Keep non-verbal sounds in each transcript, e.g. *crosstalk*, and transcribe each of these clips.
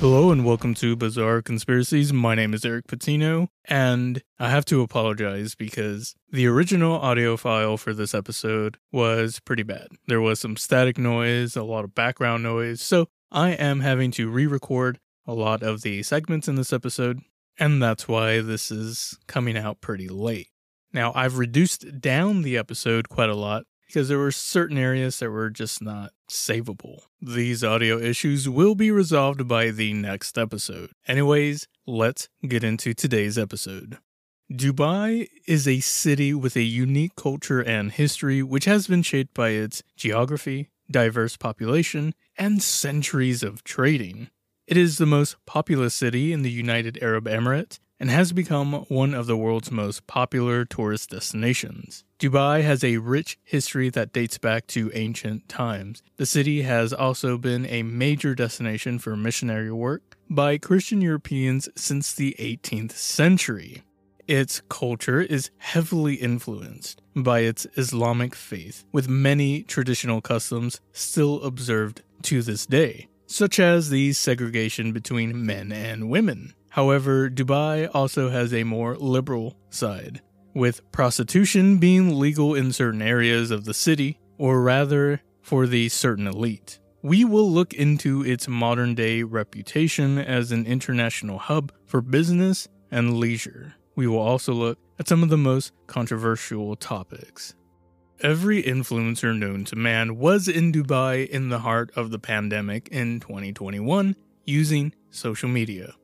Hello and welcome to Bizarre Conspiracies. My name is Eric Patino, and I have to apologize because the original audio file for this episode was pretty bad. There was some static noise, a lot of background noise, so I am having to re record a lot of the segments in this episode, and that's why this is coming out pretty late. Now, I've reduced down the episode quite a lot because there were certain areas that were just not savable. These audio issues will be resolved by the next episode. Anyways, let's get into today's episode. Dubai is a city with a unique culture and history which has been shaped by its geography, diverse population, and centuries of trading. It is the most populous city in the United Arab Emirates and has become one of the world's most popular tourist destinations. Dubai has a rich history that dates back to ancient times. The city has also been a major destination for missionary work by Christian Europeans since the 18th century. Its culture is heavily influenced by its Islamic faith, with many traditional customs still observed to this day, such as the segregation between men and women. However, Dubai also has a more liberal side, with prostitution being legal in certain areas of the city, or rather, for the certain elite. We will look into its modern day reputation as an international hub for business and leisure. We will also look at some of the most controversial topics. Every influencer known to man was in Dubai in the heart of the pandemic in 2021 using social media.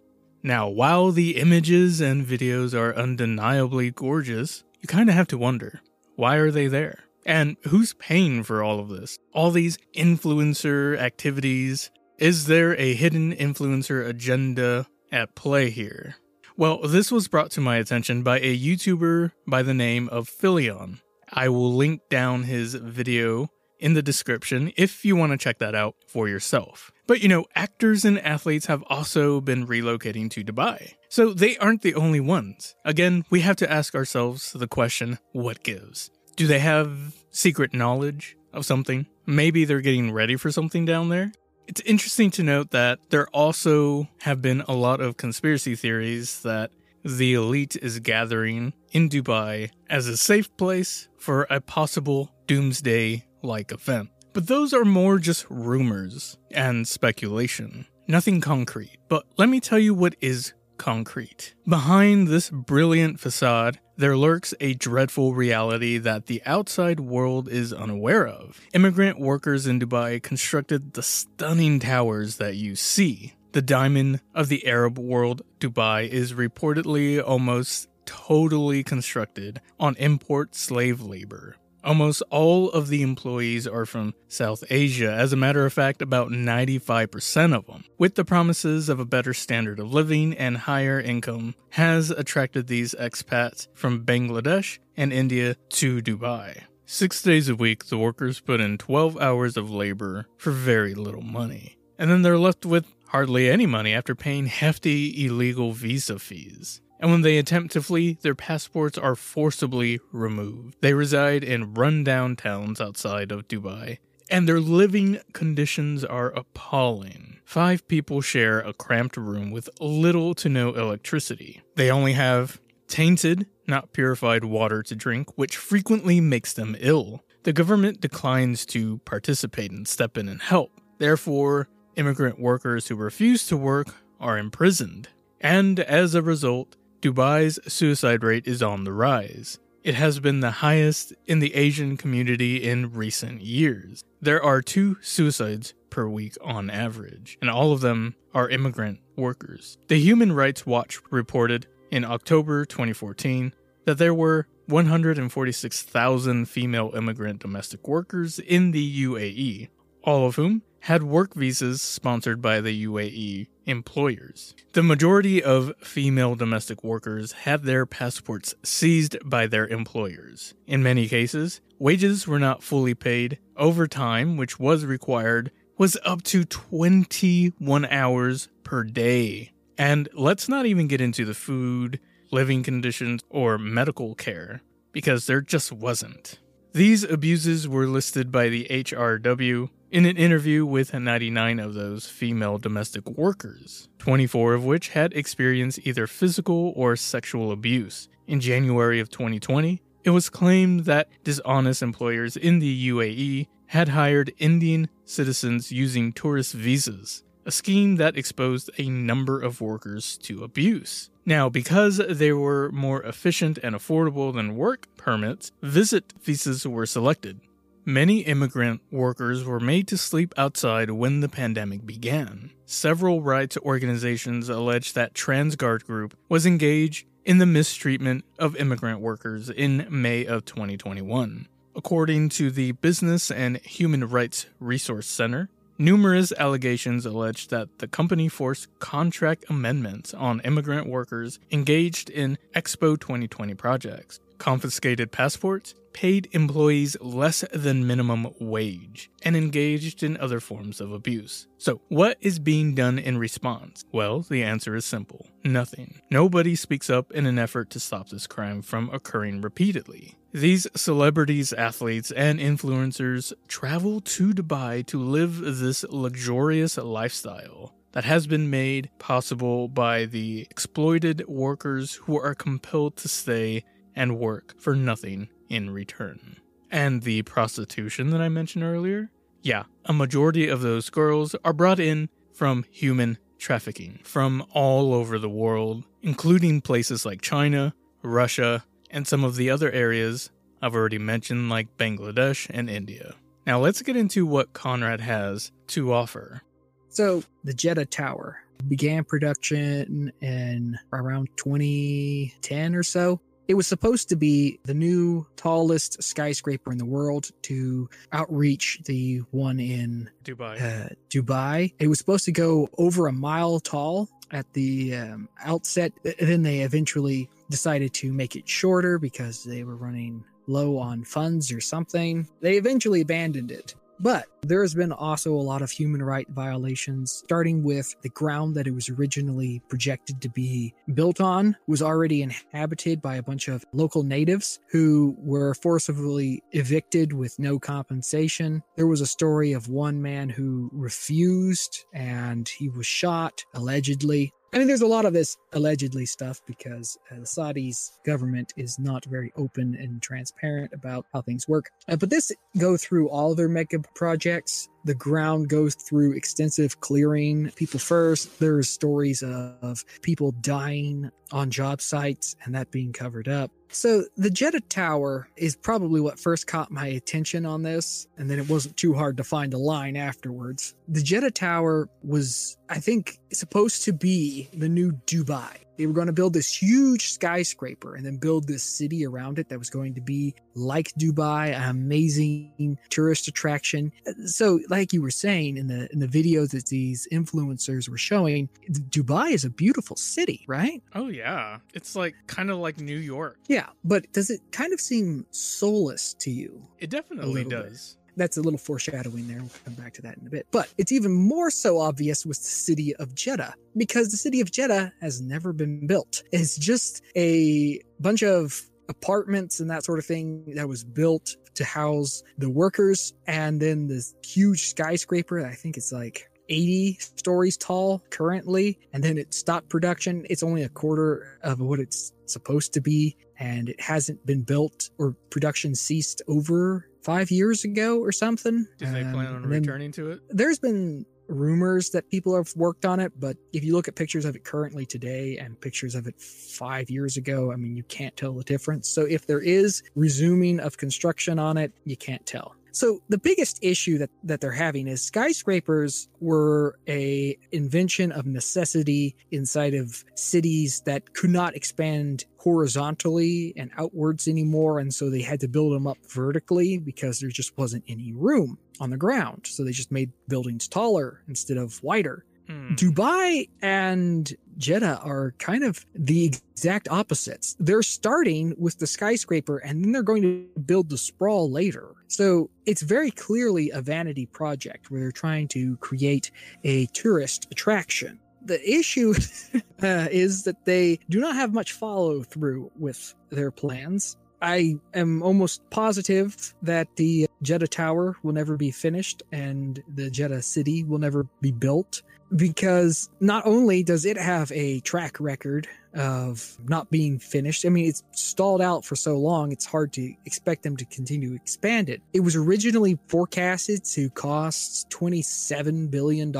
Now, while the images and videos are undeniably gorgeous, you kind of have to wonder why are they there? And who's paying for all of this? All these influencer activities? Is there a hidden influencer agenda at play here? Well, this was brought to my attention by a YouTuber by the name of Philion. I will link down his video in the description if you want to check that out for yourself. But you know, actors and athletes have also been relocating to Dubai. So they aren't the only ones. Again, we have to ask ourselves the question what gives? Do they have secret knowledge of something? Maybe they're getting ready for something down there? It's interesting to note that there also have been a lot of conspiracy theories that the elite is gathering in Dubai as a safe place for a possible doomsday like event. But those are more just rumors and speculation, nothing concrete. But let me tell you what is concrete. Behind this brilliant facade, there lurks a dreadful reality that the outside world is unaware of. Immigrant workers in Dubai constructed the stunning towers that you see. The diamond of the Arab world, Dubai, is reportedly almost totally constructed on import slave labor. Almost all of the employees are from South Asia. As a matter of fact, about 95% of them. With the promises of a better standard of living and higher income, has attracted these expats from Bangladesh and India to Dubai. Six days a week, the workers put in 12 hours of labor for very little money. And then they're left with hardly any money after paying hefty illegal visa fees and when they attempt to flee, their passports are forcibly removed. They reside in rundown towns outside of Dubai, and their living conditions are appalling. Five people share a cramped room with little to no electricity. They only have tainted, not purified water to drink, which frequently makes them ill. The government declines to participate and step in and help. Therefore, immigrant workers who refuse to work are imprisoned. And as a result, Dubai's suicide rate is on the rise. It has been the highest in the Asian community in recent years. There are two suicides per week on average, and all of them are immigrant workers. The Human Rights Watch reported in October 2014 that there were 146,000 female immigrant domestic workers in the UAE, all of whom had work visas sponsored by the UAE employers. The majority of female domestic workers had their passports seized by their employers. In many cases, wages were not fully paid. Overtime, which was required, was up to 21 hours per day. And let's not even get into the food, living conditions, or medical care, because there just wasn't. These abuses were listed by the HRW in an interview with 99 of those female domestic workers, 24 of which had experienced either physical or sexual abuse. In January of 2020, it was claimed that dishonest employers in the UAE had hired Indian citizens using tourist visas, a scheme that exposed a number of workers to abuse. Now, because they were more efficient and affordable than work permits, visit visas were selected. Many immigrant workers were made to sleep outside when the pandemic began. Several rights organizations alleged that TransGuard Group was engaged in the mistreatment of immigrant workers in May of 2021. According to the Business and Human Rights Resource Center, numerous allegations allege that the company forced contract amendments on immigrant workers engaged in Expo 2020 projects, confiscated passports, paid employees less than minimum wage, and engaged in other forms of abuse. So, what is being done in response? Well, the answer is simple nothing. Nobody speaks up in an effort to stop this crime from occurring repeatedly. These celebrities, athletes, and influencers travel to Dubai to live this luxurious lifestyle that has been made possible by the exploited workers who are compelled to stay and work for nothing in return. And the prostitution that I mentioned earlier? Yeah, a majority of those girls are brought in from human trafficking from all over the world, including places like China, Russia, and some of the other areas I've already mentioned, like Bangladesh and India. Now, let's get into what Conrad has to offer. So, the Jeddah Tower began production in around 2010 or so. It was supposed to be the new tallest skyscraper in the world to outreach the one in Dubai. Uh, Dubai. It was supposed to go over a mile tall at the um, outset. Then they eventually decided to make it shorter because they were running low on funds or something. They eventually abandoned it. But there has been also a lot of human right violations, starting with the ground that it was originally projected to be built on was already inhabited by a bunch of local natives who were forcibly evicted with no compensation. There was a story of one man who refused and he was shot, allegedly. I mean, there's a lot of this allegedly stuff because uh, the Saudis government is not very open and transparent about how things work. Uh, but this go through all their mega projects. The ground goes through extensive clearing. People first. There's stories of people dying on job sites and that being covered up. So the Jeddah Tower is probably what first caught my attention on this, and then it wasn't too hard to find a line afterwards. The Jeddah Tower was, I think, supposed to be the new Dubai. They were going to build this huge skyscraper and then build this city around it that was going to be like Dubai, an amazing tourist attraction. So, like you were saying in the in the videos that these influencers were showing, Dubai is a beautiful city, right? Oh yeah, it's like kind of like New York. Yeah, but does it kind of seem soulless to you? It definitely does. Bit? That's a little foreshadowing there. We'll come back to that in a bit. But it's even more so obvious with the city of Jeddah because the city of Jeddah has never been built. It's just a bunch of apartments and that sort of thing that was built to house the workers. And then this huge skyscraper, I think it's like 80 stories tall currently. And then it stopped production. It's only a quarter of what it's supposed to be. And it hasn't been built or production ceased over five years ago or something. Did they plan um, on returning to it? There's been rumors that people have worked on it, but if you look at pictures of it currently today and pictures of it five years ago, I mean, you can't tell the difference. So if there is resuming of construction on it, you can't tell. So the biggest issue that, that they're having is skyscrapers were a invention of necessity inside of cities that could not expand horizontally and outwards anymore. And so they had to build them up vertically because there just wasn't any room on the ground. So they just made buildings taller instead of wider. Hmm. Dubai and Jeddah are kind of the exact opposites. They're starting with the skyscraper and then they're going to build the sprawl later. So it's very clearly a vanity project where they're trying to create a tourist attraction. The issue *laughs* uh, is that they do not have much follow through with their plans. I am almost positive that the Jeddah Tower will never be finished and the Jeddah City will never be built because not only does it have a track record of not being finished, I mean, it's stalled out for so long, it's hard to expect them to continue to expand it. It was originally forecasted to cost $27 billion.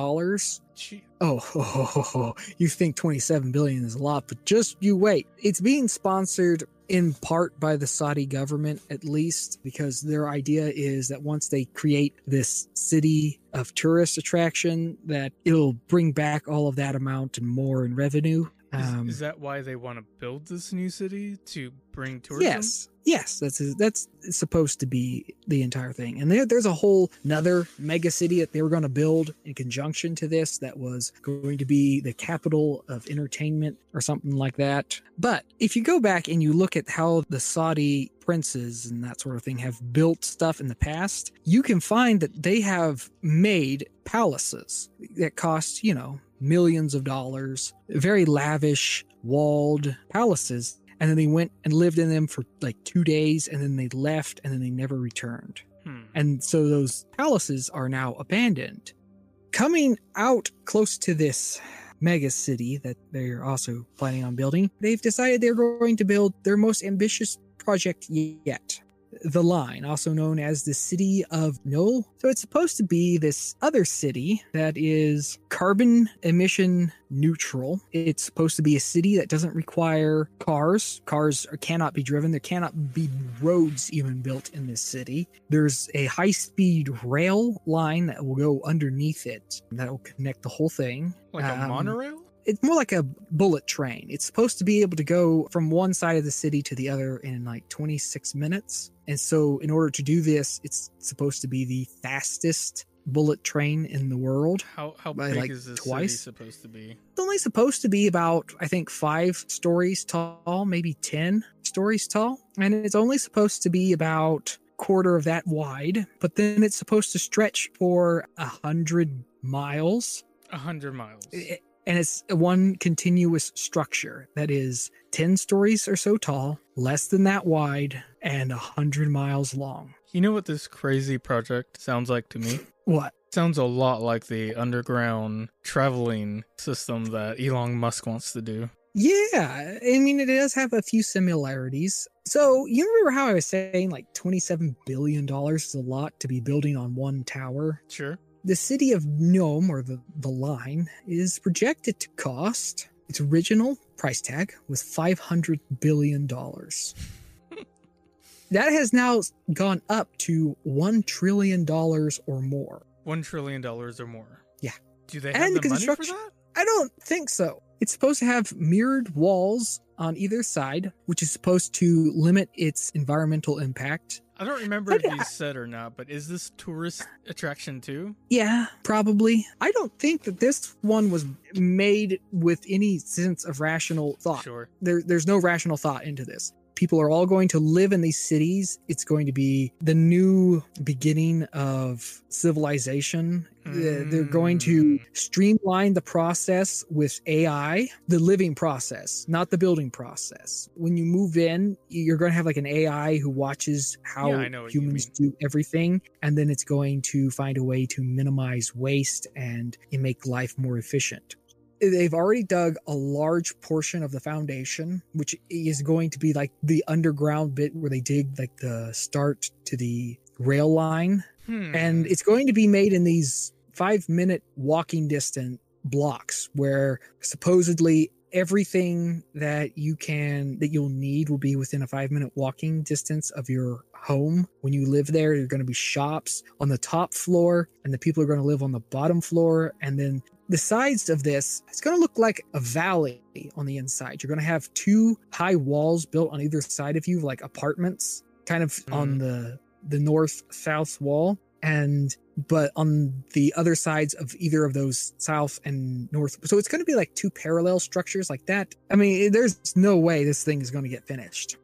Gee, Oh, oh, oh, oh, you think 27 billion is a lot, but just you wait. It's being sponsored in part by the Saudi government, at least, because their idea is that once they create this city of tourist attraction, that it'll bring back all of that amount and more in revenue. Is, Um, is that why they want to build this new city to bring tourism? Yes, yes, that's that's supposed to be the entire thing. And there, there's a whole another mega city that they were going to build in conjunction to this that was going to be the capital of entertainment or something like that. But if you go back and you look at how the Saudi princes and that sort of thing have built stuff in the past, you can find that they have made palaces that cost, you know, millions of dollars, very lavish, walled palaces. And then they went and lived in them for like two days and then they left and then they never returned. Hmm. and so those palaces are now abandoned. Coming out close to this mega city that they're also planning on building they've decided they're going to build their most ambitious project yet the line, also known as the city of Null. So it's supposed to be this other city that is carbon emission neutral. It's supposed to be a city that doesn't require cars. Cars are- cannot be driven. There cannot be roads even built in this city. There's a high speed rail line that will go underneath it that will connect the whole thing. Like a Um, monorail? It's more like a bullet train. It's supposed to be able to go from one side of the city to the other in like 26 minutes. And so, in order to do this, it's supposed to be the fastest bullet train in the world. How how by, big like, is this twice? supposed to be? It's only supposed to be about, I think, five stories tall, maybe 10 stories tall. And it's only supposed to be about quarter of that wide, but then it's supposed to stretch for a hundred miles. A hundred miles. And it's one continuous structure that is 10 stories or so tall, less than that wide, and 100 miles long. You know what this crazy project sounds like to me? *laughs* What? sounds a lot like the underground traveling system that Elon Musk wants to do. Yeah, I mean, it does have a few similarities. So, you remember how I was saying like $27 billion is a lot to be building on one tower? Sure. The city of NEOM, or the, the line, is projected to cost its original price tag was $500 billion. *laughs* that has now gone up to $1 trillion or more. One trillion dollars or more. Yeah. Do they And have the the money for construction- that? I don't think so. It's supposed to have mirrored walls on either side, which is supposed to limit its environmental impact. I don't remember I if you said or not, but is this tourist attraction too? Yeah, probably. I don't think that this one was made with any sense of rational thought. Sure. There, there's no rational thought into this. People are all going to live in these cities. It's going to be the new beginning of civilization. Uh, They're going to streamline the process with AI, the living process, not the building process. When you move in, you're going to have like an AI who watches how Yeah, humans do everything, and then it's going to find a way to minimize waste and make life more efficient. They've already dug a large portion of the foundation, which is going to be like the underground bit where they dig like the start to the rail line Hmm. and it's going to be made in these five minute walking distance blocks where supposedly everything that you can that you'll need will be within a five minute walking distance of your home when you live there there are going to be shops on the top floor and the people are going to live on the bottom floor and then the sides of this it's going to look like a valley on the inside. You're going to have two high walls built on either side of you like apartments kind of on mm. the the north south wall. And but on the other sides of either of those south and north so it's going to be like two parallel structures like that. I mean there's no way this thing is going to get finished.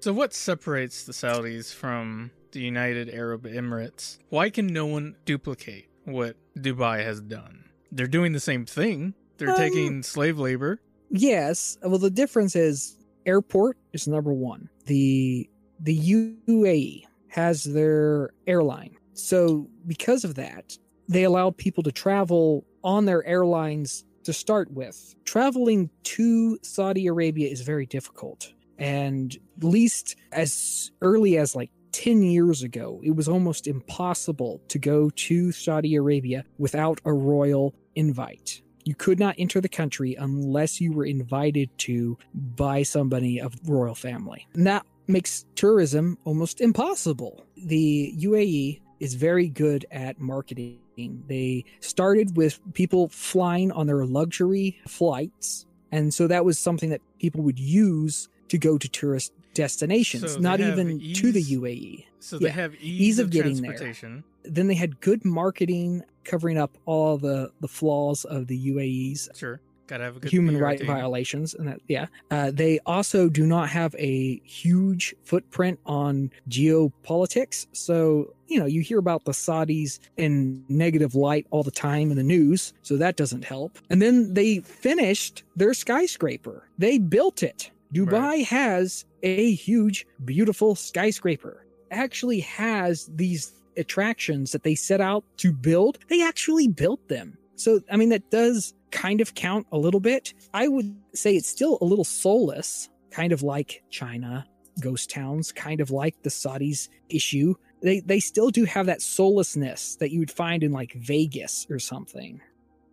So, what separates the Saudis from the United Arab Emirates? Why can no one duplicate what Dubai has done? They're doing the same thing. They're Um, taking slave labor. yes well the difference is airport is number one the the UAE has their airline. So, because of that, they allowed people to travel on their airlines to start with. Traveling to Saudi Arabia is very difficult. And at least as early as like 10 years ago, it was almost impossible to go to Saudi Arabia without a royal invite. You could not enter the country unless you were invited to by somebody of royal family. And that makes tourism almost impossible. The UAE is very good at marketing. They started with people flying on their luxury flights. And so that was something that people would use to go to tourist destinations, So not even to the UAE. So they have ease, Ease of of, getting there. Then they had good marketing covering up all the, the flaws of the UAE's Sure. Gotta have a good human right team. violations and that yeah uh, they also do not have a huge footprint on geopolitics so you know you hear about the saudis in negative light all the time in the news so that doesn't help and then they finished their skyscraper they built it dubai Right. has a huge beautiful skyscraper actually has these attractions that they set out to build they actually built them so i mean that does kind of count a little bit. I would say it's still a little soulless, kind of like China, ghost towns, kind of like the Saudis issue. They they still do have that soullessness that you would find in like Vegas or something.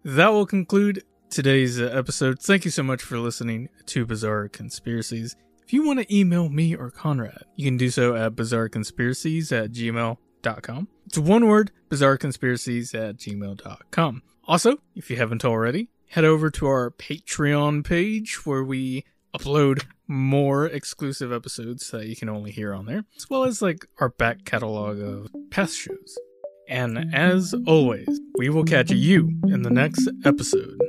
That will conclude today's episode. Thank you so much for listening to Bizarre Conspiracies. If you want to email me or Conrad, you can do so at bizarreconspiracies at gmail.com. It's one word, bizarreconspiracies at gmail.com. Also, if you haven't already, head over to our Patreon page where we upload more exclusive episodes that you can only hear on there, as well as like our back catalog of past shows. And as always, we will catch you in the next episode.